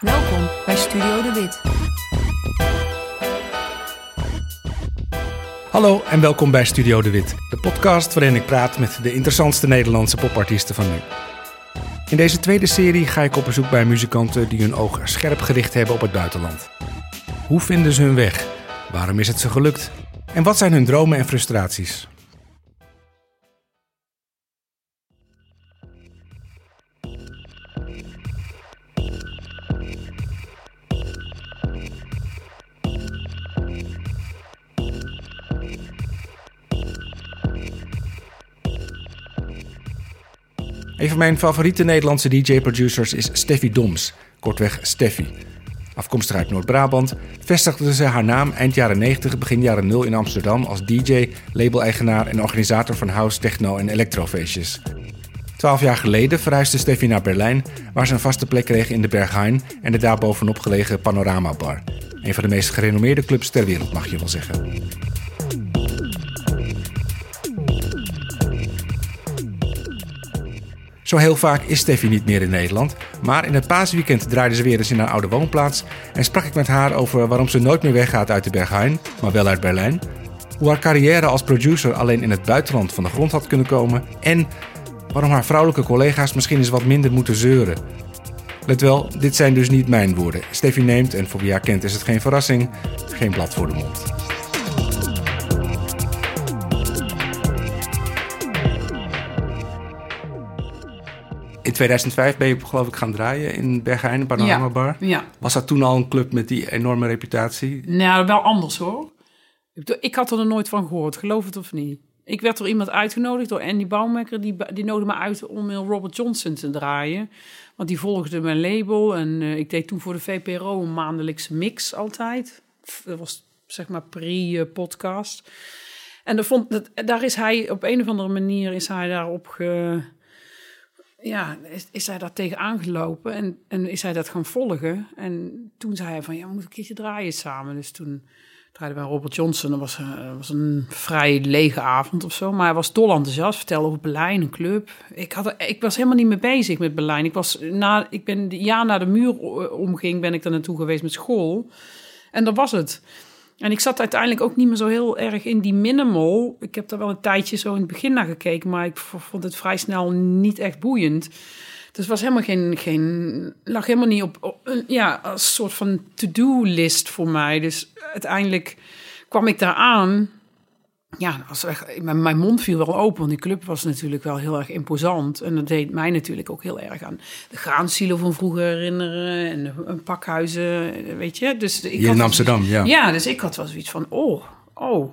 Welkom bij Studio De Wit. Hallo en welkom bij Studio De Wit, de podcast waarin ik praat met de interessantste Nederlandse popartiesten van nu. In deze tweede serie ga ik op bezoek bij muzikanten die hun oog scherp gericht hebben op het buitenland. Hoe vinden ze hun weg? Waarom is het ze gelukt? En wat zijn hun dromen en frustraties? Een van mijn favoriete Nederlandse DJ-producers is Steffi Doms, kortweg Steffi. Afkomstig uit Noord-Brabant, vestigde ze haar naam eind jaren 90, begin jaren 0 in Amsterdam als DJ, label-eigenaar en organisator van house, techno en electrofeestjes. Twaalf jaar geleden verhuisde Steffi naar Berlijn, waar ze een vaste plek kreeg in de Berghain en de daarbovenop gelegen Panorama Bar. Een van de meest gerenommeerde clubs ter wereld, mag je wel zeggen. Zo heel vaak is Steffi niet meer in Nederland, maar in het paasweekend draaide ze weer eens in haar oude woonplaats en sprak ik met haar over waarom ze nooit meer weggaat uit de Berghain, maar wel uit Berlijn, hoe haar carrière als producer alleen in het buitenland van de grond had kunnen komen en waarom haar vrouwelijke collega's misschien eens wat minder moeten zeuren. Let wel, dit zijn dus niet mijn woorden. Steffi neemt, en voor wie haar kent is het geen verrassing, geen blad voor de mond. In 2005 ben je geloof ik gaan draaien in Berghain, Panorama Bar. Ja. Was dat toen al een club met die enorme reputatie? Nou, wel anders hoor. Ik had er nog nooit van gehoord, geloof het of niet. Ik werd door iemand uitgenodigd, door Andy Bouwmekker. Die, die nodigde me uit om Robert Johnson te draaien. Want die volgde mijn label. En eh, ik deed toen voor de VPRO een maandelijkse mix altijd. Dat was zeg maar pre-podcast. En daar, vond, dat, daar is hij op een of andere manier is hij daarop ge, ja, is, is hij daar tegen aangelopen en, en is hij dat gaan volgen. En toen zei hij van, ja, we moeten een keertje draaien samen. Dus toen draaiden we Robert Johnson. Dat was, eh, was een vrij lege avond of zo. Maar hij was dol enthousiast, vertelde over Berlijn, een club. Ik, had, ik was helemaal niet mee bezig met Berlijn. Ik, was na, ik ben de jaar na de muur eh, omging, ben ik daar naartoe geweest met school. En dat was het. En ik zat uiteindelijk ook niet meer zo heel erg in die minimal. Ik heb daar wel een tijdje zo in het begin naar gekeken, maar ik vond het vrij snel niet echt boeiend. Dus was helemaal geen, geen lag helemaal niet op, ja, als soort van to-do-list voor mij. Dus uiteindelijk kwam ik daar aan. Ja, echt, mijn, mijn mond viel wel open, want die club was natuurlijk wel heel erg imposant. En dat deed mij natuurlijk ook heel erg aan de graansilo van vroeger herinneren. En een pakhuizen, weet je. Dus ik Hier had in Amsterdam, ja. ja, dus ik had wel zoiets van, oh, oh.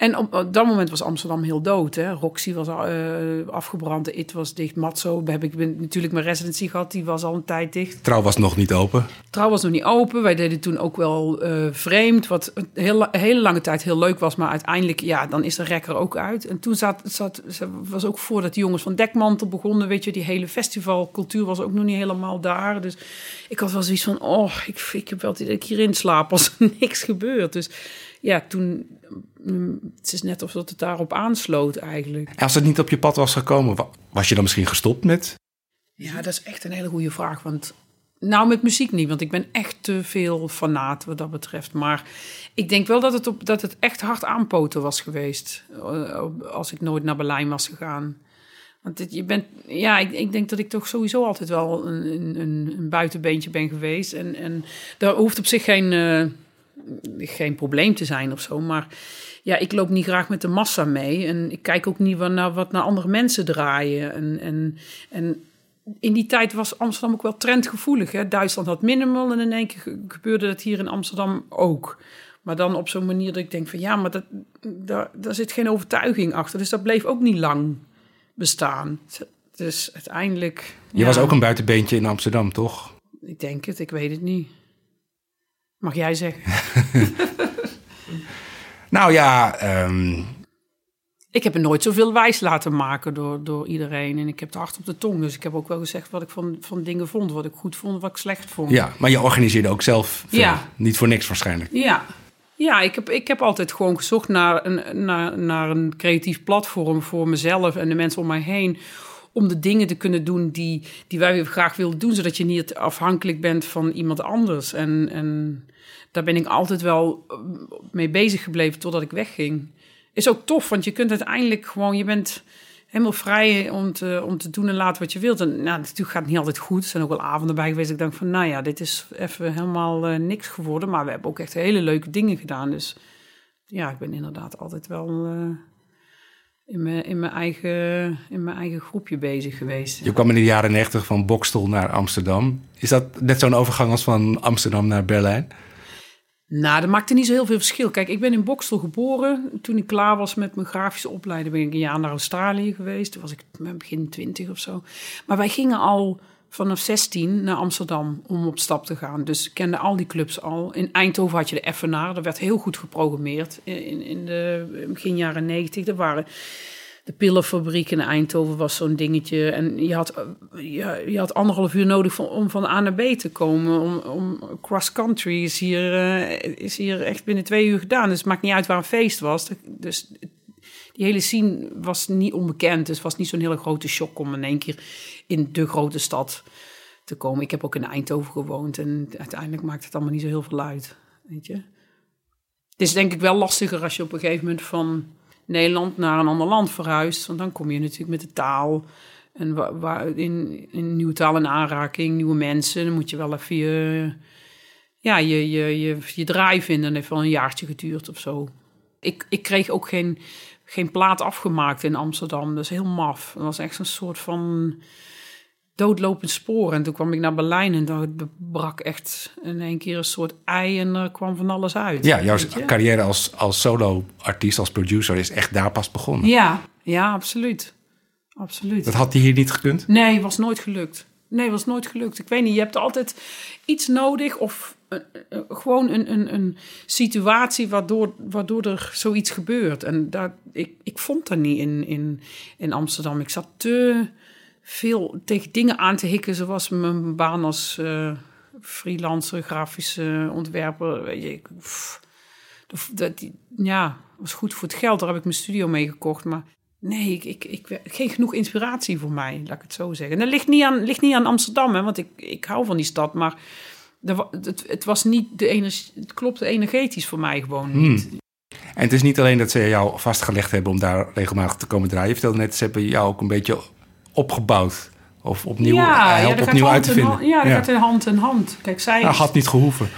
En op, op dat moment was Amsterdam heel dood. Hè? Roxy was eh, afgebrand, de IT was dicht, Matzo. Heb ik ben- natuurlijk mijn residency gehad, die was al een tijd dicht. Trouw was nog niet open. Trouw was nog niet open. Wij deden toen ook wel eh, vreemd, wat een hele, hele lange tijd heel leuk was. Maar uiteindelijk, ja, dan is de rekker ook uit. En toen zat, zat, was ook voordat die jongens van Dekmantel begonnen, weet je, die hele festivalcultuur was ook nog niet helemaal daar. Dus ik had wel zoiets van, oh, ik, ik heb wel het idee dat ik hierin slaap als er niks gebeurt. Dus ja, toen, het is net alsof het daarop aansloot eigenlijk. En als het niet op je pad was gekomen, wa- was je dan misschien gestopt met? Ja, dat is echt een hele goede vraag. Want nou, met muziek niet, want ik ben echt te veel fanaat wat dat betreft. Maar ik denk wel dat het, op, dat het echt hard aanpoten was geweest. eh, als ik nooit naar Berlijn was gegaan. Want dit, je bent, ja, ik, ik denk dat ik toch sowieso altijd wel een, een, een, een buitenbeentje ben geweest. En, en daar hoeft op zich geen, eh, geen probleem te zijn of zo. Maar ja, ik loop niet graag met de massa mee. En ik kijk ook niet wa- naar wat naar andere mensen draaien. En, en, en in die tijd was Amsterdam ook wel trendgevoelig. Hè? Duitsland had minimal en in één keer ge- gebeurde dat hier in Amsterdam ook. Maar dan op zo'n manier dat ik denk van ja, maar dat, daar, daar zit geen overtuiging achter. Dus dat bleef ook niet lang bestaan. Dus uiteindelijk... Je ja, was ook een buitenbeentje in Amsterdam, toch? Ik denk het, ik weet het niet. Mag jij zeggen? Nou ja, ehm, Ik heb er nooit zoveel wijs laten maken door, door iedereen. En ik heb het hard op de tong. Dus ik heb ook wel gezegd wat ik van, van dingen vond. Wat ik goed vond, wat ik slecht vond. ja, maar je organiseerde ook zelf veel. Ja. Niet voor niks waarschijnlijk. Ja, ja ik, heb, ik heb altijd gewoon gezocht naar een, naar, naar een creatief platform voor mezelf en de mensen om mij heen. om de dingen te kunnen doen die, die wij graag willen doen, zodat je niet afhankelijk bent van iemand anders. En, en daar ben ik altijd wel eh, mee bezig gebleven totdat ik wegging. Is ook tof, want je kunt uiteindelijk gewoon, je bent helemaal vrij om te, doen en laten wat je wilt. En nou, natuurlijk gaat het niet altijd goed. Er zijn ook wel avonden bij geweest. Ik denk van, nou ja, dit is even helemaal uh, niks geworden. Maar we hebben ook echt hele leuke dingen gedaan. Dus ja, ik ben inderdaad altijd wel uh, in, mijn, in, mijn eigen, in mijn eigen groepje bezig geweest. Je kwam in de jaren negentig van Bokstel naar Amsterdam. Is dat net zo'n overgang als van Amsterdam naar Berlijn? Nou, dat maakte niet zo heel veel verschil. Kijk, ik ben in Bokstel geboren. Toen ik klaar was met mijn grafische opleiding, ben ik een jaar naar Australië geweest. Toen was ik begin twintig of zo. Maar wij gingen al vanaf 16 naar Amsterdam om op stap te gaan. Dus ik kende al die clubs al. In Eindhoven had je de FNA, dat werd heel goed geprogrammeerd in, in de begin jaren 90. Er waren de pillenfabriek in Eindhoven was zo'n dingetje. En je had, je, je had anderhalf uur nodig om van A naar B te komen. Om, om cross country is hier, uh, is hier echt binnen twee uur gedaan. Dus het maakt niet uit waar een feest was. Dus die hele scene was niet onbekend. Dus het was niet zo'n hele grote shock om in één keer in de grote stad te komen. Ik heb ook in Eindhoven gewoond en uiteindelijk maakt het allemaal niet zo heel veel uit. Weet je? Het is denk ik wel lastiger als je op een gegeven moment van Nederland naar een ander land verhuist. Want dan kom je natuurlijk met de taal en waar, in, in nieuwe taal en aanraking, nieuwe mensen. Dan moet je wel even je, ja, je, je, je, je draai vinden. Dat heeft wel een jaartje geduurd of zo. Ik, ik kreeg ook geen, geen plaat afgemaakt in Amsterdam. Dat is heel maf. Dat was echt een soort van doodlopend spoor. En toen kwam ik naar Berlijn en daar brak echt in één keer een soort ei en er kwam van alles uit. Ja, jouw carrière als, als solo-artiest, als producer is echt daar pas begonnen. Ja, ja, absoluut. Absoluut. Dat had hij hier niet gekund? Nee, was nooit gelukt. Nee, was nooit gelukt. Ik weet niet, je hebt altijd iets nodig of gewoon een, een, een situatie waardoor, waardoor er zoiets gebeurt. En daar, ik, ik vond dat niet in, in, in Amsterdam. Ik zat te veel tegen dingen aan te hikken, zoals mijn baan als uh, freelancer, grafische ontwerper. Weet je, dat, ja, was goed voor het geld. Daar heb ik mijn studio mee gekocht. Maar nee, ik, ik, ik, geen genoeg inspiratie voor mij, laat ik het zo zeggen. En dat ligt niet aan, ligt niet aan Amsterdam, hè, want ik, ik hou van die stad. Maar het, het was niet de energie, het klopte energetisch voor mij gewoon hmm. niet. En het is niet alleen dat ze jou vastgelegd hebben om daar regelmatig te komen draaien. Je vertelde net, ze hebben jou ook een beetje opgebouwd. Of opnieuw, ja, ja, opnieuw uit te vinden. ja, dat gaat in hand in hand. Kijk, zij... Nou, had niet gehoeven.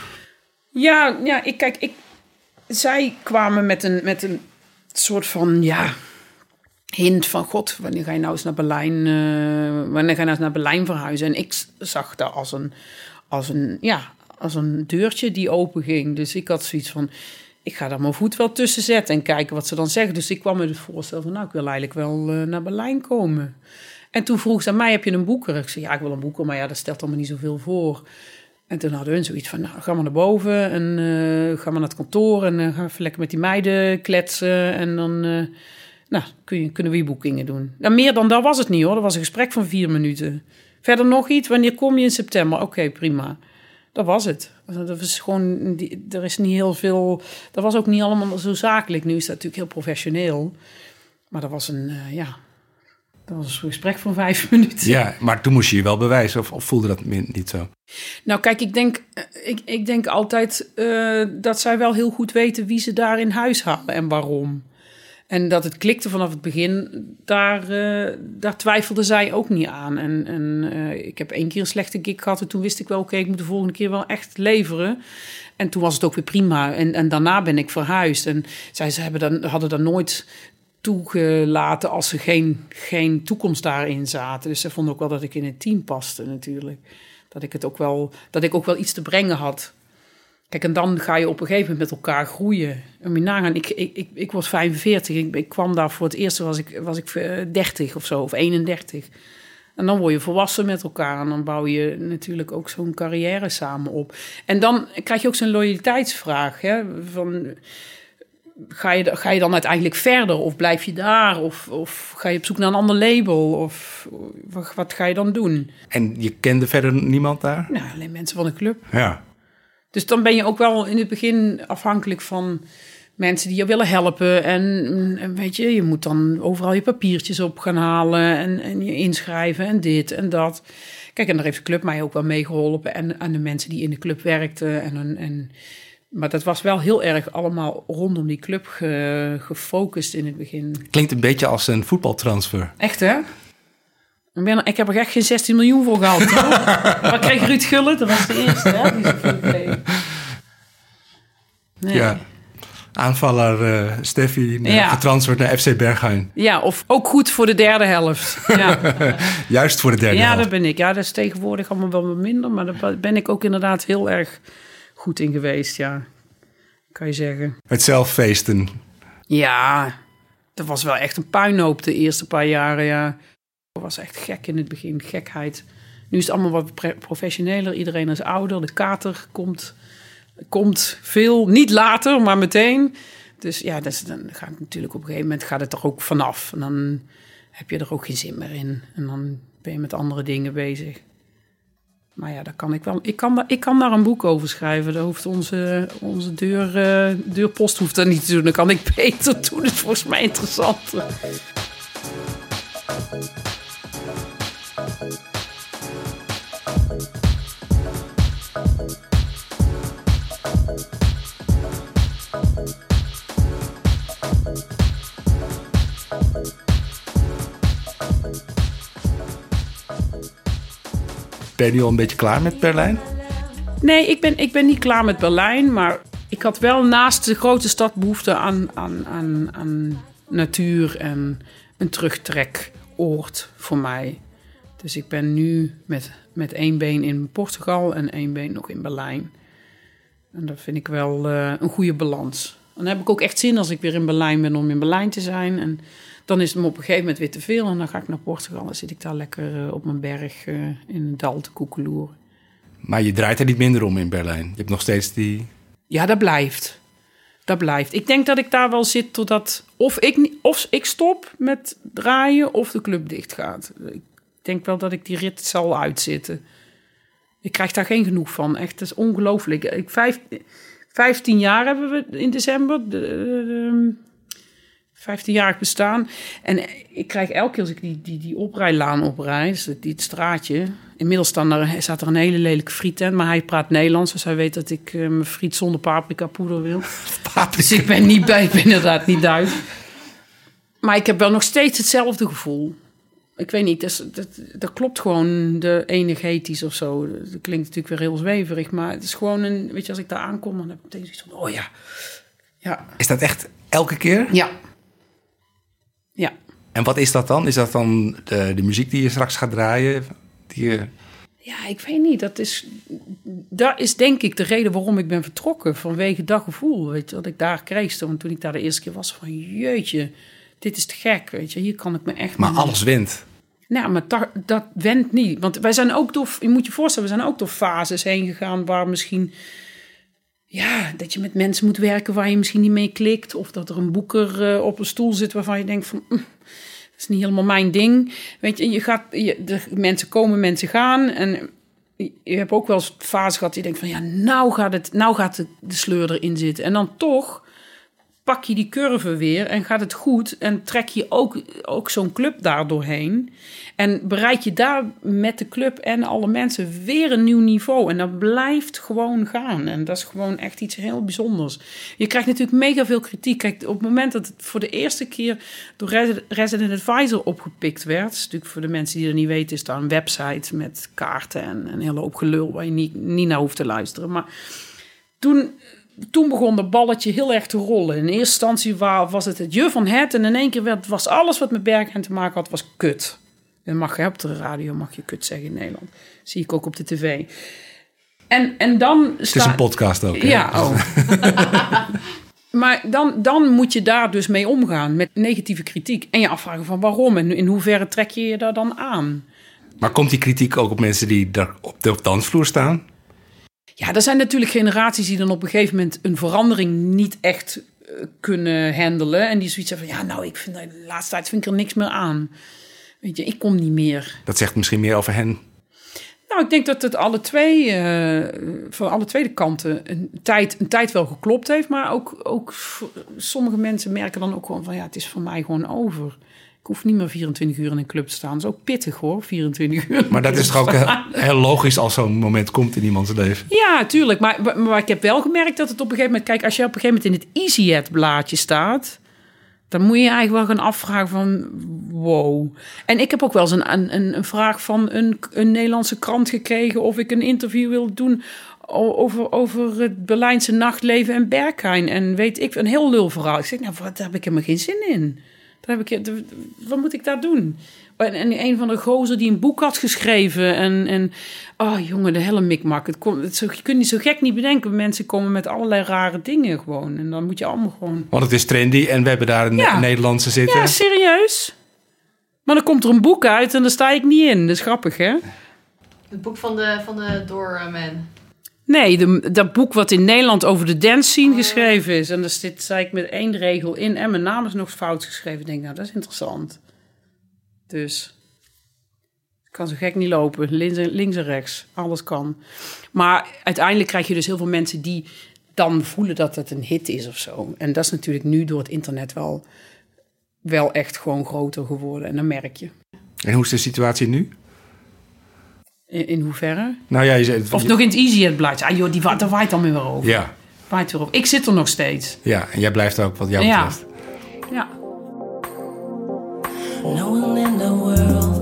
Ja, ja ik, kijk, ik, zij kwamen met een, met een soort van, ja, hint van... God, wanneer ga je nou eens naar Berlijn, uh, wanneer ga je nou eens naar Berlijn verhuizen? En ik zag dat als een, als een, ja, als een deurtje die open ging. Dus ik had zoiets van, ik ga daar mijn voet wel tussen zetten en kijken wat ze dan zeggen. Dus ik kwam met het voorstel van, nou, ik wil eigenlijk wel uh, naar Berlijn komen. En toen vroeg ze aan mij, heb je een boeker? Ik zei, ja, ik wil een boeker, maar ja, dat stelt allemaal niet zoveel voor. En toen hadden hun zoiets van, nou, ga maar naar boven en uh, ga maar naar het kantoor en uh, ga even lekker met die meiden kletsen. En dan uh, nou, kun je, kunnen we je boekingen doen. Nou, meer dan dat was het niet hoor, dat was een gesprek van vier minuten. Verder nog iets, wanneer kom je in september? Oké, prima. Dat was het. Dat was gewoon, er is niet heel veel, dat was ook niet allemaal zo zakelijk. Nu is dat natuurlijk heel professioneel. Maar dat was een, ja, dat was een gesprek van vijf minuten. Ja, maar toen moest je je wel bewijzen, of, of voelde dat niet zo? Nou, kijk, ik denk, eh, ik, ik denk altijd uh, dat zij wel heel goed weten wie ze daar in huis halen en waarom. En dat het klikte vanaf het begin, daar, uh, daar twijfelde zij ook niet aan. En, en uh, ik heb één keer een slechte gig gehad en toen wist ik wel, oké, ik moet de volgende keer wel echt leveren. En toen was het ook weer prima. En, en daarna ben ik verhuisd. En zij ze hebben dan, hadden dan nooit toegelaten als ze geen, geen toekomst daarin zaten. Dus ze vonden ook wel dat ik in het team paste natuurlijk. Dat ik, het ook wel, dat ik ook wel iets te brengen had. Kijk, en dan ga je op een gegeven moment met elkaar groeien. En nagaan, ik, ik, ik, ik was 45, ik, ik, kwam daar voor het eerst, was ik, was ik 30 eh, of zo, of 31. En dan word je volwassen met elkaar en dan bouw je natuurlijk ook zo'n carrière samen op. En dan krijg je ook zo'n loyaliteitsvraag. Hè, van, ga je, ga je dan uiteindelijk verder of blijf je daar? Of, of ga je op zoek naar een ander label? Of wat, wat ga je dan doen? En je kende verder niemand daar? Nou, alleen mensen van de club. Ja. Dus dan ben je ook wel in het begin afhankelijk van mensen die je willen helpen. En, en weet je, je moet dan overal je papiertjes op gaan halen en, en je inschrijven en dit en dat. Kijk, en daar heeft de club mij ook wel mee geholpen. En aan de mensen die in de club werkten. En, en, maar dat was wel heel erg allemaal rondom die club ge- gefocust in het begin. Klinkt een beetje als een voetbaltransfer. Echt, hè? Ik, ben, ik heb er echt geen 16 miljoen voor gehad. hoor. maar kreeg Ruud Gullit, dat was de eerste, hè? Die zoveel kreeg. Nee. Ja. Aanvaller eh Steffi uh, Ja. getransferd naar FC Berghuin. Ja, of ook goed voor de derde helft. Ja, Juist voor de derde ja helft. dat ben ik. Ja, dat is tegenwoordig allemaal wel wat minder. Maar daar ben ik ook inderdaad heel erg goed in geweest, ja. Kan je zeggen. Het zelffeesten. Ja, dat was wel echt een puinhoop de eerste paar jaren, ja. Dat was echt gek in het begin, gekheid. Nu is het allemaal wat professioneler. Iedereen is ouder. De kater komt, komt veel, niet later, maar meteen. Dus ja, dat is, dan gaat het natuurlijk op een gegeven moment gaat het er ook vanaf. En dan heb je er ook geen zin meer in. En dan ben je met andere dingen bezig. Maar ja, daar kan ik wel. Ik kan, daar, ik kan daar een boek over schrijven. Dat hoeft onze, onze deur, eh, deurpost hoeft dat niet te doen. Dan kan ik beter doen. Het is volgens mij interessant. Ben je nu al een beetje klaar met Berlijn? Nee, ik ben, ik ben niet klaar met Berlijn. Maar ik had wel naast de grote stad behoefte aan, aan, aan, aan natuur en een terugtrekoord voor mij. Dus ik ben nu met, met één been in Portugal en één been nog in Berlijn. En dat vind ik wel eh, een goede balans. Dan heb ik ook echt zin als ik weer in Berlijn ben om in Berlijn te zijn. En dan is het me op een gegeven moment weer te veel. En dan ga ik naar Portugal en zit ik daar lekker eh, op mijn berg eh, in een dal te koekeloeren. Maar je draait er niet minder om in Berlijn. Je hebt nog steeds die... Ja, dat blijft. Dat blijft. Ik denk dat ik daar wel zit totdat of ik, of ik stop met draaien of de club dicht gaat. Ik denk wel dat ik die rit zal uitzitten. Ik krijg daar geen genoeg van. Echt, dat is ongelooflijk. Ik, vijf, 15 jaar hebben we in december. De, de, 15-jarig bestaan. En ik krijg elke keer als ik die, die, die oprijlaan oprij, dus die, het straatje. Inmiddels staan er, staat er een hele lelijke frietent, maar hij praat Nederlands. Dus hij weet dat ik eh, mijn friet zonder paprika poeder wil. Dus ik ben, niet bij, ik ben inderdaad niet Duits. Maar ik heb wel nog steeds hetzelfde gevoel. Ik weet niet, dat, dat klopt gewoon, de energetisch of zo. Dat klinkt natuurlijk weer heel zweverig, maar het is gewoon een... Weet je, als ik daar aankom, dan heb ik meteen zoiets van... Oh ja, ja, Is dat echt elke keer? ja. Ja. En wat is dat dan? Is dat dan de, de muziek die je straks gaat draaien? Die je... Ja, ik weet niet. Dat is, dat is denk ik de reden waarom ik ben vertrokken. Vanwege dat gevoel, weet je, dat ik daar kreeg. Want toen ik daar de eerste keer was, van jeetje, dit is te gek, weet je. Hier kan ik me echt... Maar alles wint. Nou, maar dat, dat wendt niet. Want wij zijn ook door, je moet je voorstellen, we zijn ook door fases heen gegaan waar misschien... Ja, dat je met mensen moet werken waar je misschien niet mee klikt. Of dat er een boeker eh, op een stoel zit waarvan je denkt van... "Mm, dat is niet helemaal mijn ding. Weet je, je gaat, je, de mensen komen, mensen gaan. En je hebt ook wel eens fase gehad die denkt van... Ja, nou gaat, het, nou gaat de, de sleur erin zitten. En dan toch pak je die curve weer en gaat het goed. En trek je ook, ook zo'n club daar doorheen. En bereid je daar met de club en alle mensen weer een nieuw niveau. En dat blijft gewoon gaan. En dat is gewoon echt iets heel bijzonders. Je krijgt natuurlijk mega veel kritiek. Kijk, op het moment dat het voor de eerste keer door Resi- Resident Advisor opgepikt werd. natuurlijk voor de mensen die dat niet weten, is daar een website met kaarten en een hele hoop gelul waar je niet, niet naar hoeft te luisteren. Maar toen, toen begon dat balletje heel erg te rollen. In eerste instantie wa- was het het je van het. En in één keer werd, was alles wat met Berghen te maken had, was kut. En mag je op de radio, mag je kut zeggen in Nederland. Zie ik ook op de tv. En, en dan Het is een podcast ook. hè? ja, oh. maar dan, dan moet je daar dus mee omgaan met negatieve kritiek. En je afvragen van waarom en in hoeverre trek je je daar dan aan? Maar komt die kritiek ook op mensen die daar op de dansvloer staan? Ja, er zijn natuurlijk generaties die dan op een gegeven moment een verandering niet echt eh, kunnen handelen. En die zoiets hebben van, ja, nou, ik vind de laatste tijd vind ik er niks meer aan. Weet je, ik kom niet meer. Dat zegt misschien meer over hen. Nou, ik denk dat het alle twee, eh, van alle twee de kanten een tijd, een tijd wel geklopt heeft. Maar ook, ook sommige mensen merken dan ook gewoon van ja, het is voor mij gewoon over. Ik hoef niet meer 24 uur in een club te staan. Dat is ook pittig hoor, 24 uur. Maar dat is toch ook te heel, logisch als zo'n moment komt in iemands leven. Ja, tuurlijk. Maar, maar, maar ik heb wel gemerkt dat het op een gegeven moment... Kijk, als je op een gegeven moment in het EasyJet blaadje staat... dan moet je eigenlijk wel gaan afvragen van... Wow. En ik heb ook wel eens een, een, een vraag van een, een Nederlandse krant gekregen... of ik een interview wil doen over, over het Berlijnse nachtleven en Berghain. En weet ik, een heel lul verhaal. Ik zeg, nou, wat, daar heb ik helemaal geen zin in. Daar heb ik, wat moet ik daar doen? En, en een van de gozer die een boek had geschreven. En, en oh jongen, de hele mikmak. Het zo, je kunt niet zo gek niet bedenken. Mensen komen met allerlei rare dingen gewoon. En dan moet je allemaal gewoon... Want het is trendy en we hebben daar een Ja. Nederlandse zitten. Ja, serieus? Maar dan komt er een boek uit en daar sta ik niet in. Dat is grappig, hè? Het boek van de, van de Doorman. Nee, dat boek wat in Nederland over de dance scene geschreven is. En daar zit, zei ik met één regel in. En mijn naam is nog fout geschreven. Ik denk, nou, dat is interessant. Dus... Kan zo gek niet lopen. Links en, links en rechts. Alles kan. Maar uiteindelijk krijg je dus heel veel mensen die dan voelen dat het een hit is of zo. En dat is natuurlijk nu door het internet wel, wel echt gewoon groter geworden. En dat merk je. En hoe is de situatie nu? In, in hoeverre? Nou ja, je zei... Of nog in het EasyJet blijft. Ah joh, die, daar waait dan weer over. Ja, Waait weer over. Ik zit er nog steeds. ja, en jij blijft ook wat jou Ja. betreft. Ja. No one in the world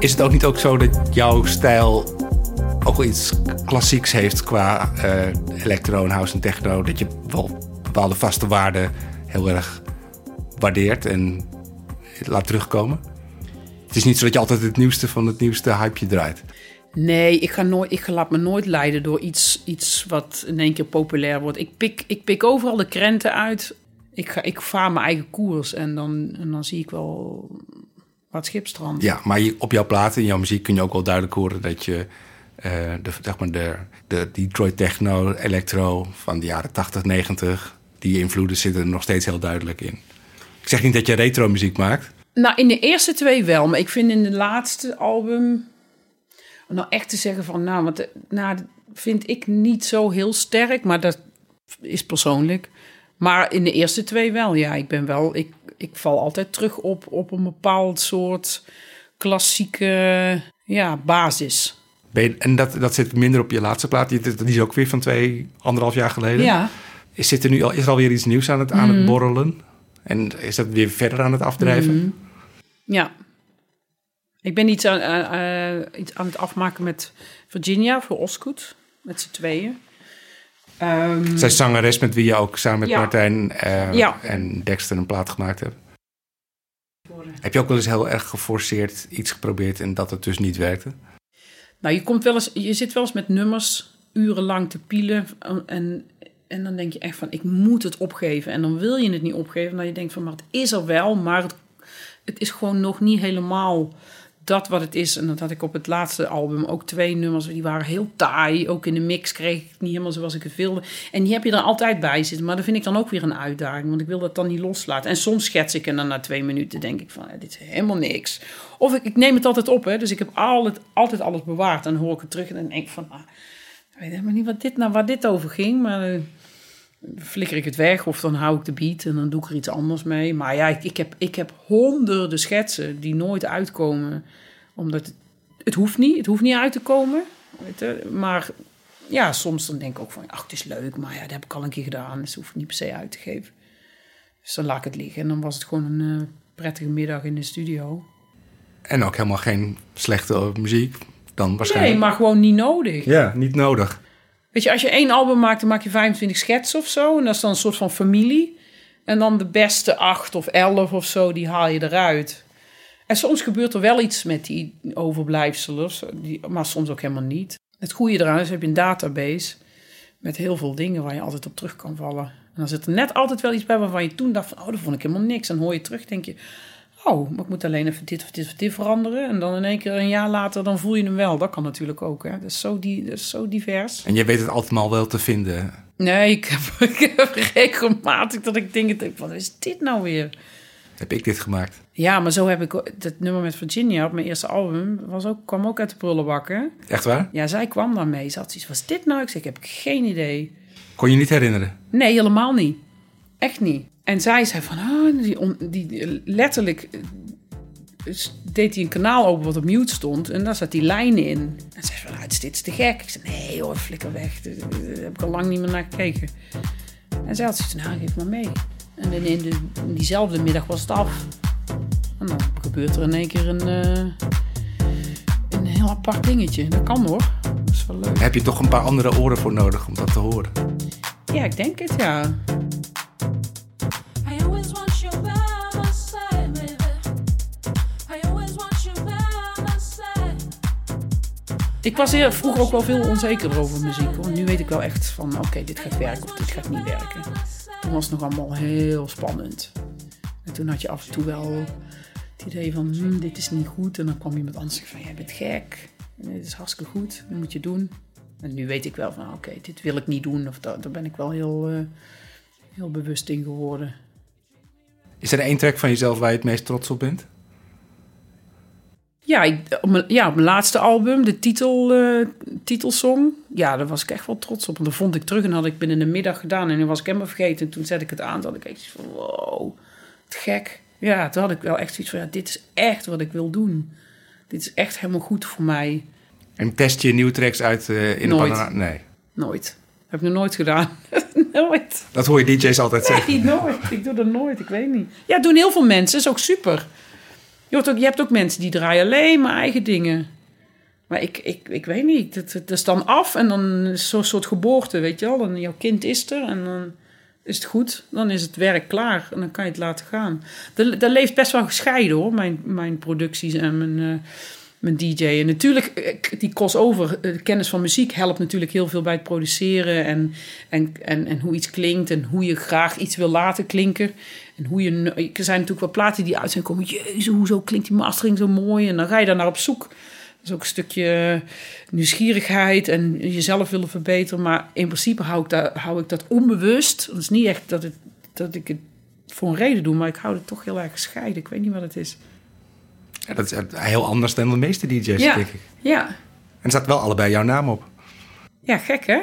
Is het ook niet ook zo dat jouw stijl ook wel iets klassieks heeft qua eh electro en house en techno? Dat je wel bepaalde vaste waarden heel erg waardeert en laat terugkomen? Het is niet zo dat je altijd het nieuwste van het nieuwste hypeje draait. Nee, ik, ga nooit, ik laat me nooit leiden door iets, iets wat in één keer populair wordt. Ik pik, ik pik overal de krenten uit. Ik, ga, ik vaar mijn eigen koers en dan, en dan zie ik wel wat schipstrand. Ja, maar je- op jouw platen, in jouw muziek kun je ook wel duidelijk horen dat je eh, de, zeg maar de, de Detroit techno, electro van de jaren 80, 90, die invloeden zitten er nog steeds heel duidelijk in. Ik zeg niet dat je retro muziek maakt. Nou, in de eerste twee wel, maar ik vind in de laatste album... om Nou, echt te zeggen van, nou, want, nou, vind ik niet zo heel sterk, maar dat is persoonlijk. Maar in de eerste twee wel, ja. Ik ben wel, ik, ik val altijd terug op, op een bepaald soort klassieke, ja, basis. Je- en dat, dat zit minder op je laatste plaat. Die, die is ook weer van twee, anderhalf jaar geleden. Ja. Is, zit er nu al, is er alweer iets nieuws aan het, aan het borrelen? En is dat weer verder aan het afdrijven? Ja. Ik ben iets aan, eh, eh, iets aan het afmaken met Virginia voor Osgood, met z'n tweeën. Ehm, Zij is zangeres met wie je ook samen met Ja. Martijn eh, Ja. en Dexter een plaat gemaakt hebt. Heb je ook wel eens heel erg geforceerd iets geprobeerd en dat het dus niet werkte? Nou, je, komt wel eens, je zit wel eens met nummers urenlang te pielen. En, en dan denk je echt van, ik moet het opgeven. En dan wil je het niet opgeven. Dan je denkt van, maar het is er wel. Maar het, het is gewoon nog niet helemaal dat wat het is. En dat had ik op het laatste album ook twee nummers. Die waren heel taai. Ook in de mix kreeg ik niet helemaal zoals ik het wilde. En die heb je er altijd bij zitten. Maar dat vind ik dan ook weer een uitdaging. Want ik wil dat dan niet loslaten. En soms schets ik en dan na twee minuten denk ik van, dit is helemaal niks. Of ik, ik neem het altijd op. Hè. Dus ik heb altijd, altijd alles bewaard. En dan hoor ik het terug en dan denk ik van... Ah, ik weet helemaal niet wat dit, nou, waar dit over ging. Maar eh, flikker ik het weg of dan hou ik de beat en dan doe ik er iets anders mee. Maar ja, ik, ik, heb, ik heb honderden schetsen die nooit uitkomen. Omdat het, het hoeft niet, het hoeft niet uit te komen. Weet je. Maar ja, soms dan denk ik ook van, ach, het is leuk. Maar ja, dat heb ik al een keer gedaan. Dus hoef ik niet per se uit te geven. Dus dan laat ik het liggen. En dan was het gewoon een eh, prettige middag in de studio. En ook helemaal geen slechte muziek dan waarschijnlijk. Nee, maar gewoon niet nodig. Ja, niet nodig. Weet je, als je één album maakt, dan maak je 25 schetsen of zo. En dat is dan een soort van familie. En dan de beste acht of elf of zo, die haal je eruit. En soms gebeurt er wel iets met die overblijfselen, maar soms ook helemaal niet. Het goede eraan is, heb je een database met heel veel dingen waar je altijd op terug kan vallen. En dan zit er net altijd wel iets bij waarvan je toen dacht van, oh, dat vond ik helemaal niks. En hoor je terug, denk je, Oh, maar ik moet alleen even dit of dit of dit veranderen. En dan in één keer een jaar later, dan voel je hem wel. Dat kan natuurlijk ook, hè. Dat is zo, die, dat is zo divers. En je weet het altijd maar wel te vinden. Nee, ik heb, ik heb regelmatig dat ik dingen denk van, wat is dit nou weer? Heb ik dit gemaakt? Ja, maar zo heb ik dat nummer met Virginia op mijn eerste album was ook, kwam ook uit de prullenbak, hè? Echt waar? Ja, zij kwam daarmee. Ze had zoiets, wat is dit nou? Ik zeg, ik heb geen idee. Kon je niet herinneren? Nee, helemaal niet. Echt niet. En zij zei van, ah, die, on- die eh, letterlijk eh, deed hij een kanaal open wat op mute stond en daar zat die lijnen in. En zei van, ah, dit is- dit is te gek. Ik zei, nee hoor, flikker weg. Daar daar heb ik al lang niet meer naar gekeken. En zij had zoiets van, nou, geef maar mee. En in, in, de, in diezelfde middag was het af. En dan gebeurt er in één keer een, eh, een heel apart dingetje. Dat kan hoor. Dat is wel leuk. Heb je toch een paar andere oren voor nodig om dat te horen? Ja, ik denk het, ja. Ik was vroeger ook wel veel onzeker over muziek. Want nu weet ik wel echt van, oké, dit gaat werken of dit gaat niet werken. Toen was het nog allemaal heel spannend. En toen had je af en toe wel het idee van, hm, dit is niet goed. En dan kwam iemand anders van, jij bent gek. En dit is hartstikke goed, dat moet je doen. En nu weet ik wel van, oké, dit wil ik niet doen. Of daar, daar ben ik wel heel, eh, heel bewust in geworden. Is er één track van jezelf waar je het meest trots op bent? Ja, ik, op, mijn, ja, op mijn laatste album, de titel, eh, titelsong. Ja, daar was ik echt wel trots op. Want dat vond ik terug en had ik binnen de middag gedaan. En dan was ik helemaal vergeten. En toen zette ik het aan. Toen had ik echt van, wow, wat gek. Ja, toen had ik wel echt zoiets van, ja, dit is echt wat ik wil doen. Dit is echt helemaal goed voor mij. En test je nieuwe tracks uit eh, in de Nooit. banana? Nee. Nooit. Heb ik nog nooit gedaan. nooit. Dat hoor je DJ's altijd zeggen. Nee, nooit. Ik doe dat nooit. Ik weet niet. Ja, doen heel veel mensen. is ook super. Je, je hebt ook mensen die draaien alleen maar eigen dingen. Maar ik, ik, ik weet niet. Dat, dat is dan af en dan is zo'n soort geboorte, weet je wel. Dan jouw kind is er en dan is het goed. Dan is het werk klaar en dan kan je het laten gaan. Dat, leeft best wel gescheiden hoor, mijn, mijn producties en mijn, eh, mijn DJ. En natuurlijk, die crossover, eh, de kennis van muziek helpt natuurlijk heel veel bij het produceren. En, en, en, en hoe iets klinkt en hoe je graag iets wil laten klinken. En hoe je, er zijn natuurlijk wel platen die uit zijn komen. Jezus, hoezo klinkt die mastering zo mooi? En dan ga je daar naar op zoek. Dat is ook een stukje nieuwsgierigheid en jezelf willen verbeteren. Maar in principe hou ik, dat, hou ik dat onbewust. Het is niet echt dat, het, dat ik het voor een reden doe, maar ik hou het toch heel erg gescheiden. Ik weet niet wat het is. Ja, dat is heel anders dan de meeste DJ's, Ja. denk ik. Ja, En er staat wel allebei jouw naam op. ja gek hè?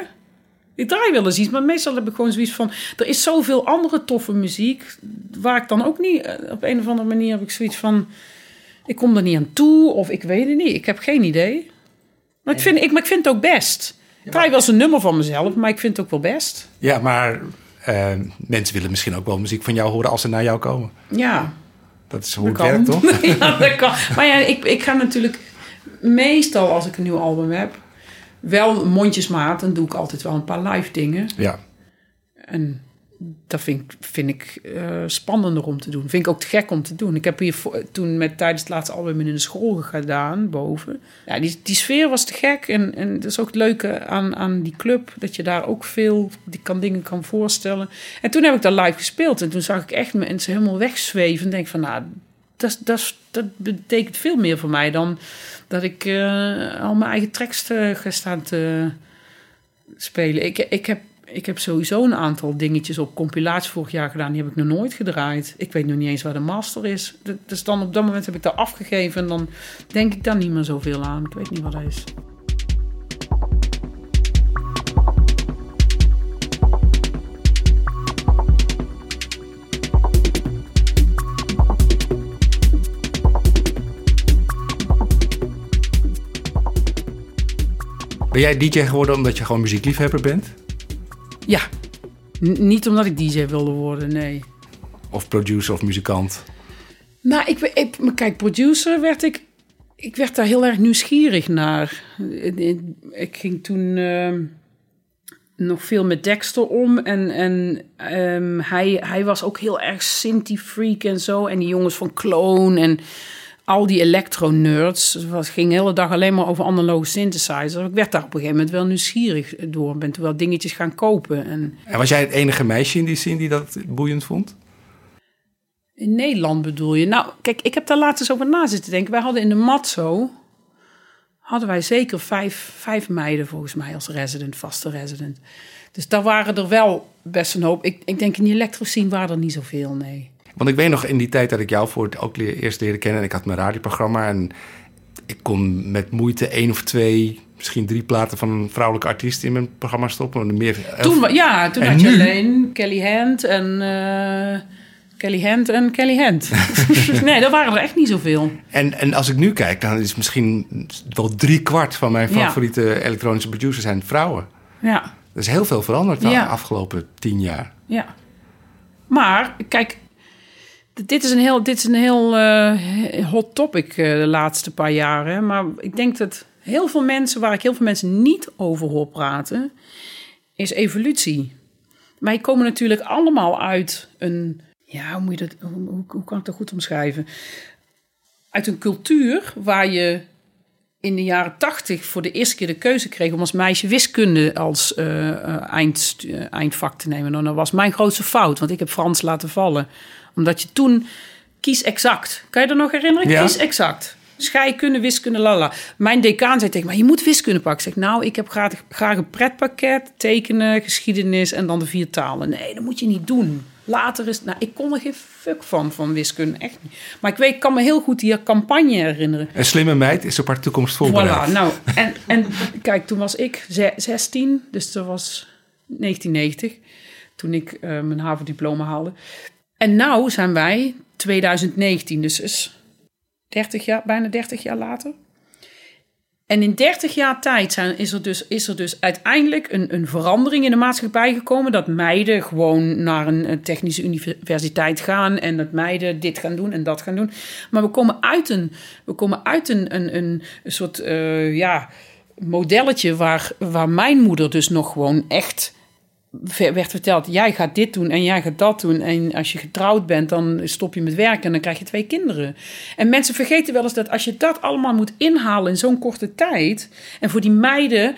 Ik draai wel eens iets, maar meestal heb ik gewoon zoiets van... Er is zoveel andere toffe muziek, waar ik dan ook niet... eh, Op een of andere manier heb ik zoiets van... Ik kom er niet aan toe, of ik weet het niet. Ik heb geen idee. Maar ik vind, ik, maar ik vind het ook best. Ik draai wel eens een nummer van mezelf, maar ik vind het ook wel best. Ja, maar eh, mensen willen misschien ook wel muziek van jou horen als ze naar jou komen. Ja, Dat is hoe het kan. werkt, toch? ja, dat kan. Maar ja, ik, ik ga natuurlijk meestal als ik een nieuw album heb... Wel mondjesmaat, dan doe ik altijd wel een paar live dingen. Ja. En dat vind, ik- vind ik eh, spannender om te doen. Vind ik ook te gek om te doen. Ik heb hier voor- toen met tijdens het laatste album in de school gedaan, boven. Ja, die, die sfeer was te gek. En, en dat is ook het leuke aan, aan die club. Dat je daar ook veel die kan, dingen kan voorstellen. En toen heb ik daar live gespeeld. En toen zag ik echt mensen helemaal wegzweven. En denk van, nou, dat, dat, dat betekent veel meer voor mij dan dat ik eh, al mijn eigen eh, ga staan te spelen. Ik, ik, heb, ik heb sowieso een aantal dingetjes op compilatie vorig jaar gedaan. Die heb ik nog nooit gedraaid. Ik weet nog niet eens waar de master is. Dus dan op dat moment heb ik dat afgegeven. En dan denk ik daar niet meer zoveel aan. Ik weet niet wat dat is. Ben jij DJ geworden omdat je gewoon muziekliefhebber bent? Ja, N- niet omdat ik DJ wilde worden, nee. Of producer of muzikant? Nou, ik, ik, kijk, producer werd ik. Ik werd daar heel erg nieuwsgierig naar. Ik, ik ging toen ehm, nog veel met Dexter om. En, en ehm, hij, hij was ook heel erg Sinti-freak en zo. En die jongens van Clone en al die electro-nerds. Het ging de hele dag alleen maar over analoge synthesizers. Ik werd daar op een gegeven moment wel nieuwsgierig door. Ben toen wel dingetjes gaan kopen. En En was jij het enige meisje in die scene die dat boeiend vond? In Nederland bedoel je? Nou, kijk, ik heb daar laatst eens over na zitten denken. Wij hadden in de Matzo... hadden wij zeker vijf, vijf meiden volgens mij als resident, vaste resident. Dus daar waren er wel best een hoop. Ik, ik denk in die elektroscene waren er niet zoveel, nee. Want ik weet nog in die tijd dat ik jou voor het ook leer, eerst leerde kennen... en ik had mijn radioprogramma en ik kon met moeite één of twee... misschien drie platen van een vrouwelijke artiest in mijn programma stoppen. Meer, Toen, ja, toen En had je nu? alleen Kelly Hand en... eh, Kelly Hand en Kelly Hand. nee, dat waren er echt niet zoveel. En, en als ik nu kijk, dan is misschien wel drie kwart van mijn Ja. favoriete elektronische producers zijn vrouwen. Ja. Er is heel veel veranderd de Ja. afgelopen tien jaar. Ja. Maar, kijk, dit is een heel, dit is een heel eh, hot topic eh, de laatste paar jaren. Maar ik denk dat heel veel mensen, waar ik heel veel mensen niet over hoor praten, is evolutie. Wij komen natuurlijk allemaal uit een, ja, hoe, moet je dat, hoe, hoe, kan ik dat goed omschrijven? Uit een cultuur waar je in de jaren tachtig voor de eerste keer de keuze kreeg om als meisje wiskunde als eh, eind, eindvak te nemen. Nou, dat was mijn grootste fout, want ik heb Frans laten vallen. Omdat je toen kies exact. Kan je dat nog herinneren? Ja. Kies exact. Scheikunde, wiskunde, lala. Mijn decaan zei tegen mij, je moet wiskunde pakken. Ik zeg, nou, ik heb graag, graag een pretpakket, tekenen, geschiedenis en dan de vier talen. Nee, dat moet je niet doen. Later is, nou, ik kon er geen fuck van, van wiskunde, echt niet. Maar ik weet, ik kan me heel goed die campagne herinneren. Een slimme meid is op haar toekomst voorbereid. Voilà, nou, en, en kijk, toen was ik ze- 16, dus dat was 1990, toen ik eh, mijn havendiploma haalde. En nou zijn wij 2019, dus is 30 jaar, bijna 30 jaar later. En in 30 jaar tijd zijn, is, er dus, is er dus uiteindelijk een, een verandering in de maatschappij gekomen. Dat meiden gewoon naar een, technische universiteit gaan. En dat meiden dit gaan doen en dat gaan doen. Maar we komen uit een, we komen uit een, een, een, soort eh, ja, modelletje waar, waar mijn moeder dus nog gewoon echt werd verteld: jij gaat dit doen en jij gaat dat doen. En als je getrouwd bent, dan stop je met werken en dan krijg je twee kinderen. En mensen vergeten wel eens dat als je dat allemaal moet inhalen in zo'n korte tijd. En voor die meiden.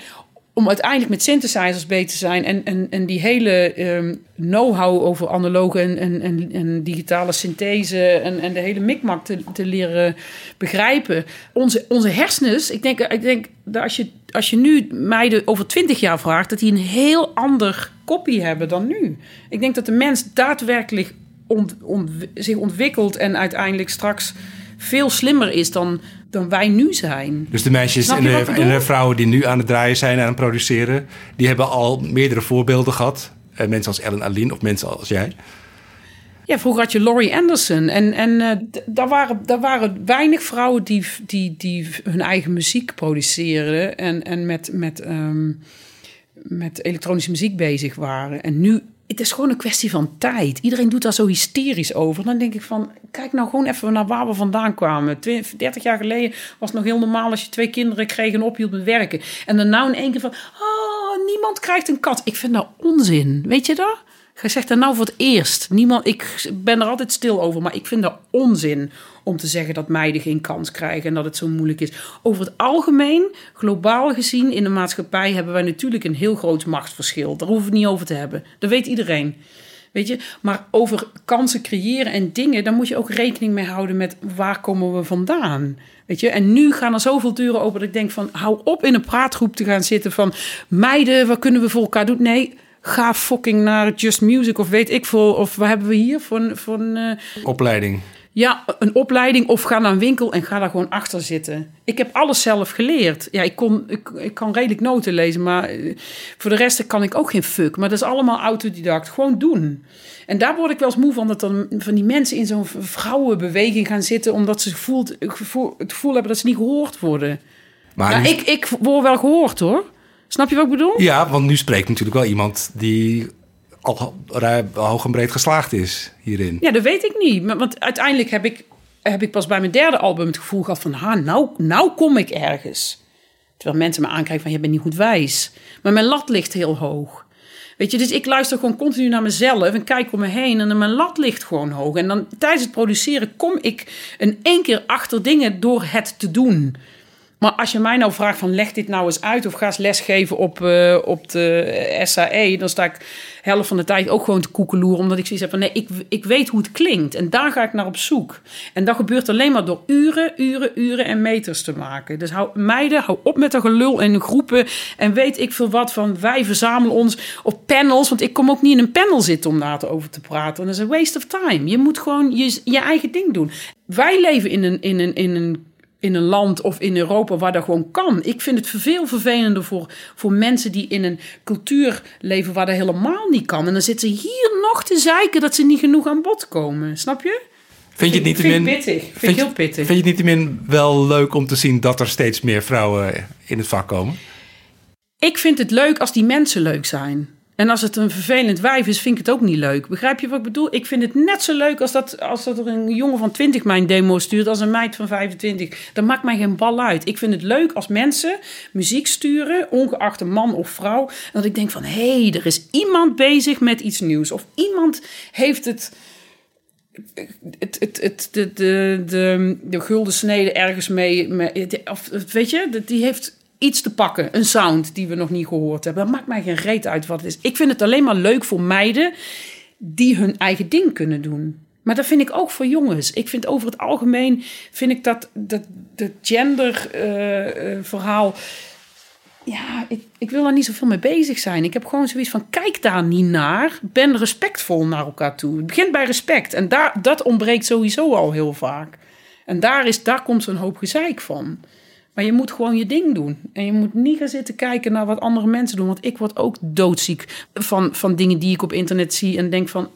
Om uiteindelijk met synthesizers bezig te zijn en, en, en die hele ehm, know-how over analoge en, en, en, en digitale synthese en, en de hele mikmak te, te leren begrijpen. Onze, onze hersens, ik denk, ik denk dat als je, als je nu meiden over twintig jaar vraagt, dat die een heel ander kopie hebben dan nu. Ik denk dat de mens daadwerkelijk ont, ont- zich ontwikkelt en uiteindelijk straks veel slimmer is dan, dan wij nu zijn. Dus de meisjes en de, en vrouwen die nu aan het draaien zijn en aan het produceren... die hebben al meerdere voorbeelden gehad. Eh, mensen als Ellen Aline of mensen als jij. Ja, vroeger had je Laurie Anderson. En, en eh, daar, waren, daar waren weinig vrouwen die, die, die hun eigen muziek produceerden. En, en met, met, ehm, met elektronische muziek bezig waren. En nu, het is gewoon een kwestie van tijd. Iedereen doet daar zo hysterisch over. Dan denk ik van, kijk nou gewoon even naar waar we vandaan kwamen. Twe- 30 jaar geleden was het nog heel normaal als je twee kinderen kreeg en ophield met werken. En dan nou in één keer van, oh, niemand krijgt een kat. Ik vind dat onzin. Weet je dat? Hij zegt dat nou voor het eerst. Niemand, ik ben er altijd stil over, maar ik vind dat onzin om te zeggen dat meiden geen kans krijgen en dat het zo moeilijk is. Over het algemeen, globaal gezien in de maatschappij, hebben wij natuurlijk een heel groot machtsverschil. Daar hoeven we het niet over te hebben. Dat weet iedereen. Weet je, maar over kansen creëren en dingen, dan moet je ook rekening mee houden met waar komen we vandaan. Weet je, en nu gaan er zoveel deuren open dat ik denk van, hou op in een praatgroep te gaan zitten van, meiden, wat kunnen we voor elkaar doen? Nee, ga fucking naar Just Music of weet ik veel, of wat hebben we hier voor een, eh, Opleiding. Ja, een opleiding of ga naar een winkel en ga daar gewoon achter zitten. Ik heb alles zelf geleerd. Ja, ik, kon, ik, ik kan redelijk noten lezen, maar eh, voor de rest kan ik ook geen fuck. Maar dat is allemaal autodidact. Gewoon doen. En daar word ik wel eens moe van, dat dan van die mensen in zo'n vrouwenbeweging gaan zitten, omdat ze gevoeld, het gevoel, hebben dat ze niet gehoord worden. Maar nu- ik, ik word wel gehoord hoor. Snap je wat ik bedoel? Ja, want nu spreekt natuurlijk wel iemand die al hoog en breed geslaagd is hierin. Ja, dat weet ik niet. Want uiteindelijk heb ik, heb ik pas bij mijn derde album het gevoel gehad van... Ha, nou, nou kom ik ergens. Terwijl mensen me aankijken van... Je bent niet goed wijs. Maar mijn lat ligt heel hoog. Weet je, dus ik luister gewoon continu naar mezelf... en kijk om me heen en mijn lat ligt gewoon hoog. En dan tijdens het produceren kom ik in één keer achter dingen door het te doen. Maar als je mij nou vraagt van leg dit nou eens uit of ga eens lesgeven op, eh, op de SAE, dan sta ik helft van de tijd ook gewoon te koekeloeren, omdat ik zoiets heb van nee, ik, ik weet hoe het klinkt en daar ga ik naar op zoek. En dat gebeurt alleen maar door uren, uren, uren en meters te maken. Dus hou, meiden, hou op met dat gelul in groepen en weet ik veel wat van wij verzamelen ons op panels, want ik kom ook niet in een panel zitten om daar over te praten. Dat is een waste of time. Je moet gewoon je, je eigen ding doen. Wij leven in een, in een, in een in een land of in Europa waar dat gewoon kan. Ik vind het veel vervelender voor, voor mensen die in een cultuur leven waar dat helemaal niet kan. En dan zitten ze hier nog te zeiken dat ze niet genoeg aan bod komen. Snap je? Vind je het niet vind ik min, pittig. Vind, vind heel pittig. Vind je het niet min wel leuk om te zien dat er steeds meer vrouwen in het vak komen? Ik vind het leuk als die mensen leuk zijn. En als het een vervelend wijf is, vind ik het ook niet leuk. Begrijp je wat ik bedoel? Ik vind het net zo leuk als dat, als dat er een jongen van 20 mijn demo stuurt... als een meid van 25. Dat maakt mij geen bal uit. Ik vind het leuk als mensen muziek sturen, ongeacht een man of vrouw... dat ik denk van, hé, hey, er is iemand bezig met iets nieuws. Of iemand heeft het... Het, het, het, de, de, de, de gulden snede ergens mee, mee of, weet je, die heeft iets te pakken. Een sound die we nog niet gehoord hebben. Dat maakt mij geen reet uit wat het is. Ik vind het alleen maar leuk voor meiden die hun eigen ding kunnen doen. Maar dat vind ik ook voor jongens. Ik vind over het algemeen vind ik dat, dat, dat gender eh, eh. Ja, ik, ik wil daar niet zoveel mee bezig zijn. Ik heb gewoon zoiets van: kijk daar niet naar. Ben respectvol naar elkaar toe. Het begint bij respect. En daar, dat ontbreekt sowieso al heel vaak. En daar, is, daar komt zo'n hoop gezeik van. Maar je moet gewoon je ding doen. En je moet niet gaan zitten kijken naar wat andere mensen doen. Want ik word ook doodziek van, van dingen die ik op internet zie. En denk van.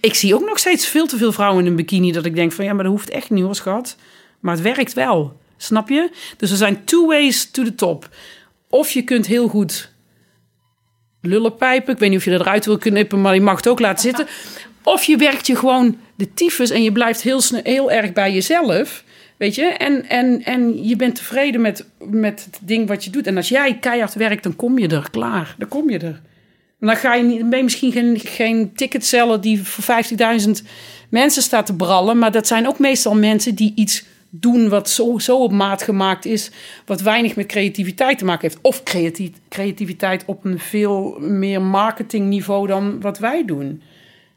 Ik zie ook nog steeds veel te veel vrouwen in een bikini. Dat ik denk van, ja, maar dat hoeft echt niet hoor, schat. Maar het werkt wel. Snap je? Dus er zijn two ways to the top. Of je kunt heel goed lullen pijpen. Ik weet niet of je dat eruit wil knippen, maar je mag het ook laten zitten. Of je werkt je gewoon de tyfus en je blijft heel, heel erg bij jezelf. Weet je? En, en, en je bent tevreden met, met het ding wat je doet. En als jij keihard werkt, dan kom je er. Klaar, dan kom je er. En dan, ga je niet, ben je misschien geen, geen ticketseller die voor 50.000 mensen staat te brallen. Maar dat zijn ook meestal mensen die iets doen wat zo, zo op maat gemaakt is. Wat weinig met creativiteit te maken heeft. Of creati- creativiteit op een veel meer marketingniveau dan wat wij doen.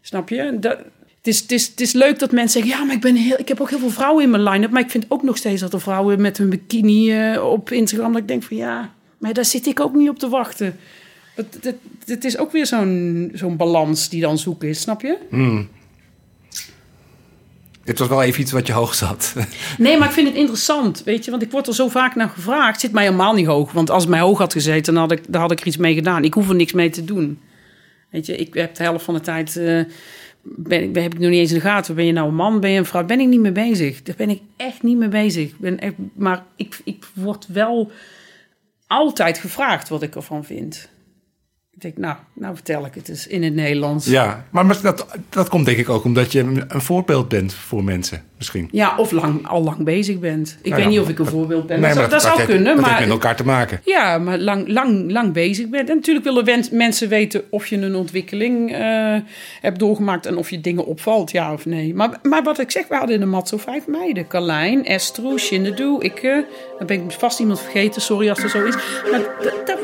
Snap je? Dat, het, is, het, is, het is leuk dat mensen zeggen... ja, maar ik, ben heel, ik heb ook heel veel vrouwen in mijn line-up... maar ik vind ook nog steeds dat er vrouwen met hun bikini eh, op Instagram... dat ik denk van ja, maar daar zit ik ook niet op te wachten. Het, het, het is ook weer zo'n zo'n balans die dan zoeken is, snap je? Dit was wel even iets wat je hoog zat. Nee, maar ik vind het interessant, weet je. Want ik word er zo vaak naar gevraagd. Het zit mij helemaal niet hoog. Want als het mij hoog had gezeten, dan had ik, dan had ik er iets mee gedaan. Ik hoef er niks mee te doen. Weet je, ik heb de helft van de tijd... eh, ben, ik- heb ik nog niet eens in de gaten. Ben je nou een man, ben je een vrouw? Ben ik niet mee bezig. Daar ben ik echt niet mee bezig. Ben echt, maar ik, ik word wel altijd gevraagd wat ik ervan vind. Ik denk, nou, nou vertel ik het eens in het Nederlands. Ja, maar dat, dat komt denk ik ook omdat je een voorbeeld bent voor mensen, misschien. Ja, of lang, al lang bezig bent. Ik Nou weet ja, niet of ik een voorbeeld ben. Nee, dat, maar zou- dat zou kunnen, dat maar... heeft met elkaar te maken. Ja, maar lang, lang, lang bezig bent. En natuurlijk willen wens- mensen weten of je een ontwikkeling eh, hebt doorgemaakt en of je dingen opvalt, ja of nee. Maar, maar wat ik zeg, we hadden in de mat zo vijf meiden. Carlijn, Estro, Shinnedoe, ik. dan ben ik vast iemand vergeten, sorry als dat zo is. Maar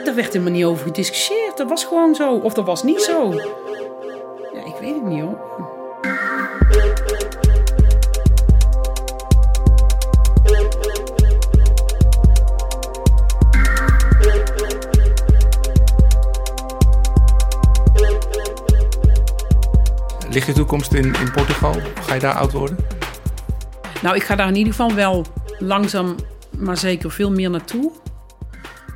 daar werd helemaal niet over gediscussieerd. Dat was gewoon zo. Of dat was niet zo. Ja, ik weet het niet hoor. Ligt je toekomst in, in Portugal? Ga je daar oud worden? Nou, ik ga daar in ieder geval wel langzaam, maar zeker veel meer naartoe.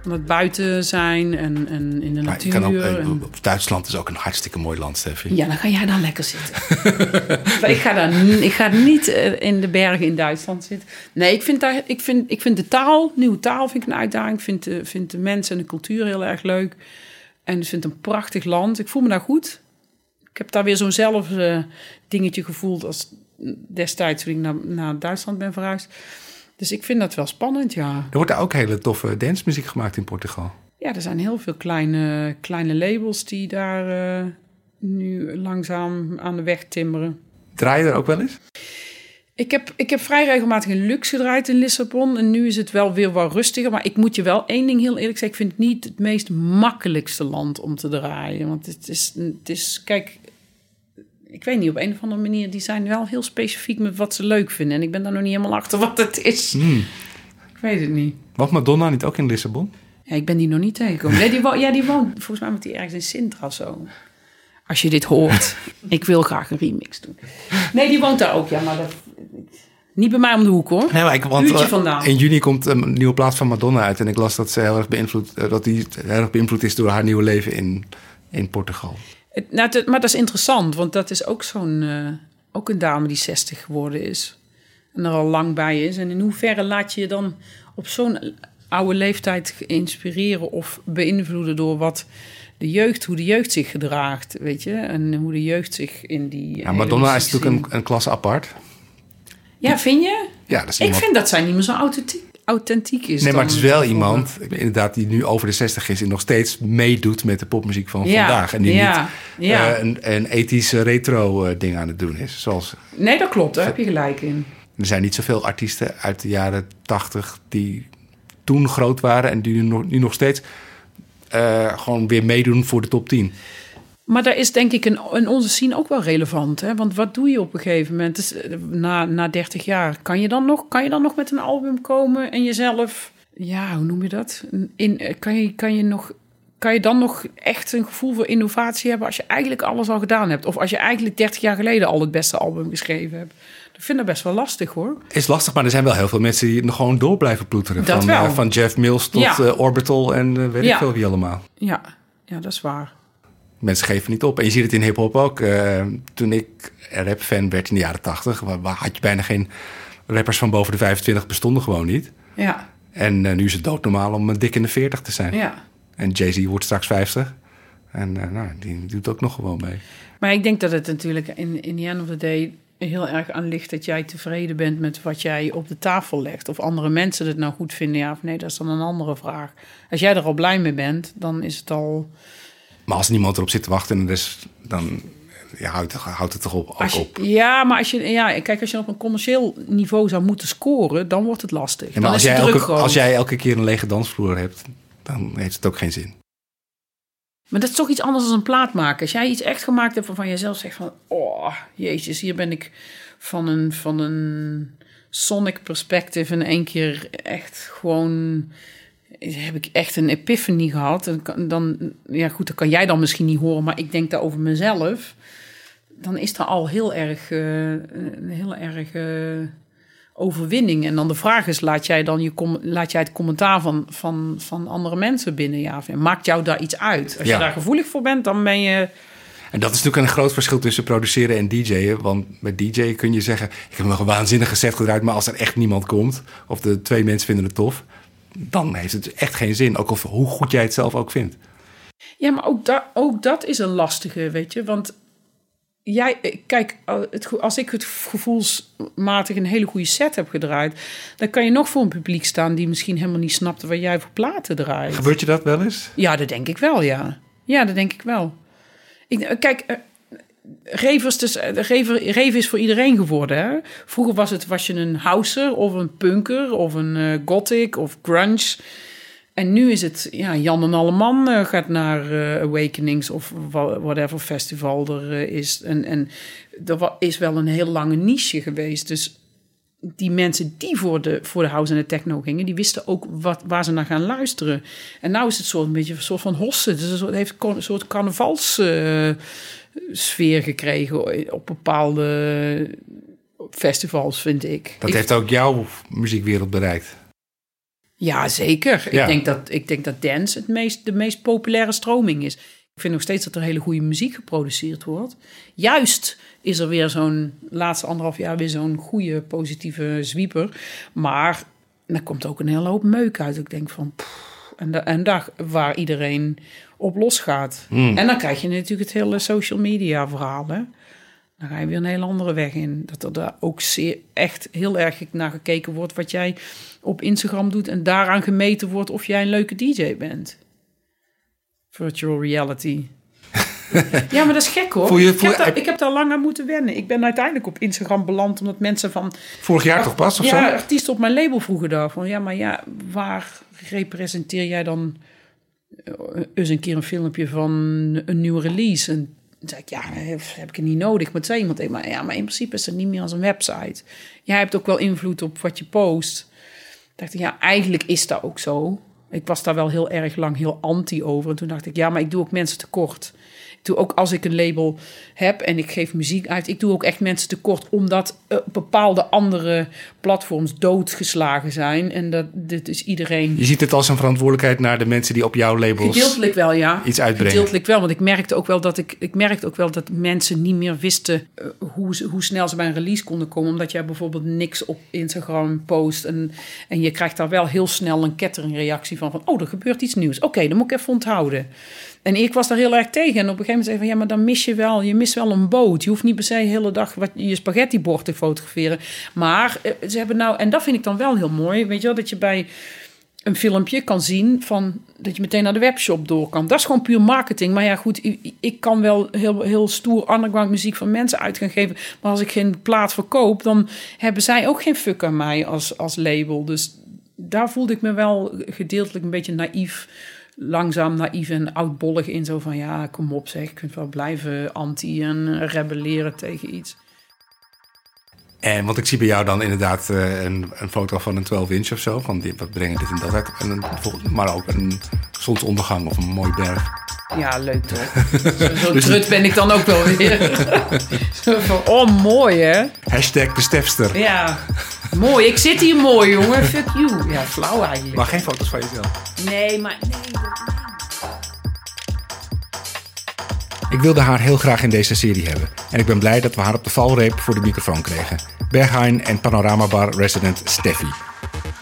Omdat buiten zijn en, en in de natuur. kan ook, eh, en- Duitsland is ook een hartstikke mooi land, Steffi. Ja, dan ga jij daar lekker zitten. maar ik ga, daar, ik ga niet eh, in de bergen in Duitsland zitten. Nee, ik vind, daar, ik vind, ik vind de taal, nieuwe taal vind ik een uitdaging. Ik vind de, vind de mensen en de cultuur heel erg leuk. En ik vind het een prachtig land. Ik voel me daar goed. Ik heb daar weer zo'nzelfde dingetje gevoeld als destijds toen ik naar, naar Duitsland ben verhuisd. Dus ik vind dat wel spannend, ja. Er wordt daar ook hele toffe dancemuziek gemaakt in Portugal. Ja, er zijn heel veel kleine, kleine labels die daar eh, nu langzaam aan de weg timmeren. Draai je er ook wel eens? Ik heb, ik heb vrij regelmatig in luxe gedraaid in Lissabon. En nu is het wel weer wat rustiger. Maar ik moet je wel één ding heel eerlijk zeggen. Ik vind het niet het meest makkelijkste land om te draaien. Want het is, het is kijk, ik weet niet, op een of andere manier... die zijn wel heel specifiek met wat ze leuk vinden. En ik ben daar nog niet helemaal achter wat het is. Hmm. Ik weet het niet. Was Madonna niet ook in Lissabon? Ja, ik ben die nog niet tegengekomen. Nee, die, ja, die woont, volgens mij woont die ergens in Sintra zo. Als je dit hoort, ik wil graag een remix doen. Nee, die woont daar ook, ja, maar dat... Niet bij mij om de hoek, hoor. Nee, maar ik, want eh, in juni komt een nieuwe plaat van Madonna uit. En ik las dat ze heel erg beïnvloed, eh, dat die heel erg beïnvloed is door haar nieuwe leven in, in Portugal. Het- nou, het- maar dat is interessant, want dat is ook zo'n... eh, ook een dame die 60 geworden is. En er al lang bij is. En in hoeverre laat je je dan op zo'n oude leeftijd inspireren... of beïnvloeden door wat de jeugd... hoe de jeugd zich gedraagt, weet je? En hoe de jeugd zich in die... Ja, hele Madonna is natuurlijk een, een klasse apart. Ja, vind je? Ja, dat is Ik iemand- vind dat zij niet meer zo authentiek, authentiek is. Nee, maar het is wel iemand, inderdaad, die nu over de 60 is en nog steeds meedoet met de popmuziek van Ja, vandaag. En die ja, niet ja. eh, een, een ethische retro eh, ding aan het doen is. Zoals, Nee, dat klopt. Daar heb je gelijk in. er zijn niet zoveel artiesten uit de jaren 80 die toen groot waren en die nu nog, nu nog steeds eh, gewoon weer meedoen voor de top 10. Maar daar is denk ik in, in onze scene ook wel relevant. Hè? Want wat doe je op een gegeven moment? Dus, eh, na, na 30 jaar, kan je, dan nog, kan je dan nog met een album komen en jezelf... Ja, hoe noem je dat? In, eh, kan, je, kan, je nog, kan je dan nog echt een gevoel voor innovatie hebben... als je eigenlijk alles al gedaan hebt? Of als je eigenlijk 30 jaar geleden al het beste album geschreven hebt? Ik vind dat best wel lastig, hoor. Is lastig, maar er zijn wel heel veel mensen die nog gewoon door blijven ploeteren. Dat van, wel. eh, van Jeff Mills tot Ja. Orbital en weet ik veel wie allemaal. Ja, ja dat is waar. Mensen geven niet op. En je ziet het in hip-hop ook. Eh, toen ik rap-fan werd in de jaren 80, waar, waar had je bijna geen rappers van boven de 25 bestonden gewoon niet. Ja, En eh, nu is het doodnormaal om eh, dik in de 40 te zijn. ja. En Jay-Z wordt straks 50. En nou, die doet ook nog gewoon mee. Maar ik denk dat het natuurlijk in, in the end of the day heel erg aan ligt dat jij tevreden bent met wat jij op de tafel legt. Of andere mensen het nou goed vinden, ja of nee, dat is dan een andere vraag. Als jij er al blij mee bent, dan is het al. Maar als niemand erop zit te wachten, en dus, dan ja, houdt, houdt het toch op, ook je, op. ja, maar als je, ja, kijk, als je op een commercieel niveau zou moeten scoren, dan wordt het lastig. Ja, maar dan als is jij, elke, groot. als jij elke keer een lege dansvloer hebt, dan heeft het ook geen zin. Maar dat is toch iets anders dan een plaat maken. Als jij iets echt gemaakt hebt waarvan jezelf zegt van... Oh, jezus, hier ben ik van een, van een sonic perspective... in één keer echt gewoon... heb ik echt een epiphany gehad. En dan, ja goed, dat kan jij dan misschien niet horen... maar ik denk daar over mezelf. Dan is dat al heel erg... eh, een heel erg... eh, overwinning. En dan de vraag is, laat jij dan je laat jij het commentaar van, van, van andere mensen binnen? Ja, maakt jou daar iets uit? Als Ja. je daar gevoelig voor bent, dan ben je... En dat is natuurlijk een groot verschil tussen produceren en DJ'en. Want met DJ kun je zeggen: Ik heb nog een waanzinnige set gedraaid, maar als er echt niemand komt, of de twee mensen vinden het tof, dan heeft het echt geen zin. Ook of hoe goed jij het zelf ook vindt. Ja, maar ook, da- ook dat is een lastige, weet je. Want jij, eh, kijk, als ik het gevoelsmatig een hele goede set heb gedraaid... dan kan je nog voor een publiek staan die misschien helemaal niet snapte... waar jij voor platen draait. Gebeurt je dat wel eens? Ja, dat denk ik wel, ja. Ja, dat denk ik wel. Ik, eh, kijk, eh, Revers, dus, rever, reven is voor iedereen geworden. Hè? Vroeger was, het, was je een houser of een punker of een eh, gothic of grunge. En nu is het, ja, Jan en Alleman eh, gaat naar eh, Awakenings of whatever festival er is. En, en er is wel een heel lange niche geweest. Dus die mensen die voor de, voor de house en de techno gingen, die wisten ook wat, waar ze naar gaan luisteren. En nou is het soort, een beetje een soort van hossen. Dus het heeft een soort carnavalssfeer gekregen op bepaalde festivals, vind ik. Dat Ik- heeft ook jouw muziekwereld bereikt. ja, zeker. Ja. Ik, denk dat, ik denk dat dance het meest, de meest populaire stroming is. Ik vind nog steeds dat er hele goede muziek geproduceerd wordt. Juist is er weer zo'n laatste anderhalf jaar weer zo'n goede positieve zwieper. Maar er komt ook een hele hoop meuk uit. Ik denk van. pff, en, da- en daar waar iedereen op losgaat. En dan krijg je natuurlijk het hele social media verhaal. Hè? Dan ga je weer een hele andere weg in. Dat er daar ook zeer, echt heel erg naar gekeken wordt wat jij op Instagram doet. En daaraan gemeten wordt of jij een leuke DJ bent. Virtual reality. Ja, maar dat is gek hoor. Voel je- ik, heb daar, ik heb daar lang aan moeten wennen. Ik ben uiteindelijk op Instagram beland omdat mensen van... Vorig jaar toch pas of ja, zo? artiesten op mijn label vroegen daar van... Ja, maar ja, waar representeer jij dan eens een keer een filmpje van een nieuwe release? En toen zei ik, ja, heb, ik het niet nodig. Maar zei iemand mij, ja, maar in principe is het niet meer als een website. Jij hebt ook wel invloed op wat je post. dacht ik, ja, eigenlijk is dat ook zo. Ik was daar wel heel erg lang heel anti over. En toen dacht ik, ja, maar ik doe ook mensen tekort. Doe ook als ik een label heb en ik geef muziek uit, ik doe ook echt mensen tekort, omdat eh, bepaalde andere platforms doodgeslagen zijn. En dat dit is iedereen. Je ziet het als een verantwoordelijkheid naar de mensen die op jouw labels... Gedeeltelijk wel, ja. iets uitbrengen. Gedeeltelijk wel, want ik merkte ook wel dat ik, ik merkte ook wel dat mensen niet meer wisten eh, hoe, ze- hoe snel ze bij een release konden komen, omdat jij bijvoorbeeld niks op Instagram post en, en je krijgt daar wel heel snel een ketteringreactie van, van oh, er gebeurt iets nieuws. Oké, dan moet ik even onthouden. En ik was daar heel erg tegen. En op een gegeven moment zei van ja, maar dan mis je wel, je mist wel een boot. Je hoeft niet per se de hele dag wat, je spaghettibord te fotograferen. Maar eh, ze hebben nou, en dat vind ik dan wel heel mooi, weet je wel, dat je bij een filmpje kan zien van dat je meteen naar de webshop door kan. Dat is gewoon puur marketing. Maar ja, goed, ik kan wel heel, heel stoer underground muziek van mensen uit gaan geven. Maar als ik geen plaat verkoop, dan hebben zij ook geen fuck aan mij als, als label. Dus daar voelde ik me wel gedeeltelijk een beetje naïef, langzaam naïef en oudbollig in. Zo van ja, kom op zeg, je kunt wel blijven anti en rebelleren tegen iets. En want ik zie bij jou dan inderdaad eh, een, een foto van een 12 inch of zo. Van die, wat brengen dit en dat uit. En maar ook een zonsondergang of een mooi berg. Ja, leuk toch? Zo, zo trut ben ik dan ook wel weer. Oh, mooi hè? Hashtag de Stefster. Ja, mooi. Ik zit hier mooi, jongen. Fuck you. Ja, flauw eigenlijk. Maar geen foto's van jezelf. Nee, maar nee. dat- Ik wilde haar heel graag in deze serie hebben. En ik ben blij dat we haar op de valreep voor de microfoon kregen. Berghain en Panoramabar resident Steffi.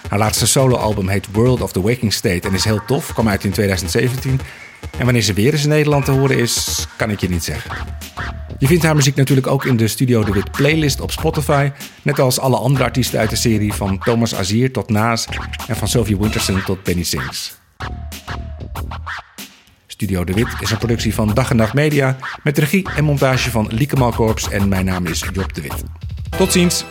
Haar laatste soloalbum heet World of the Waking State en is heel tof, kwam uit in 2017. En wanneer ze weer eens in Nederland te horen is, kan ik je niet zeggen. Je vindt haar muziek natuurlijk ook in de Studio De Wit playlist op Spotify. Net als alle andere artiesten uit de serie, van Thomas Azier tot Naas en van Sophie Winterson tot Benny Sings. Studio De Wit is een productie van Dag en Nacht Media met regie en montage van Lieke Malkorps en mijn naam is Job De Wit. Tot ziens!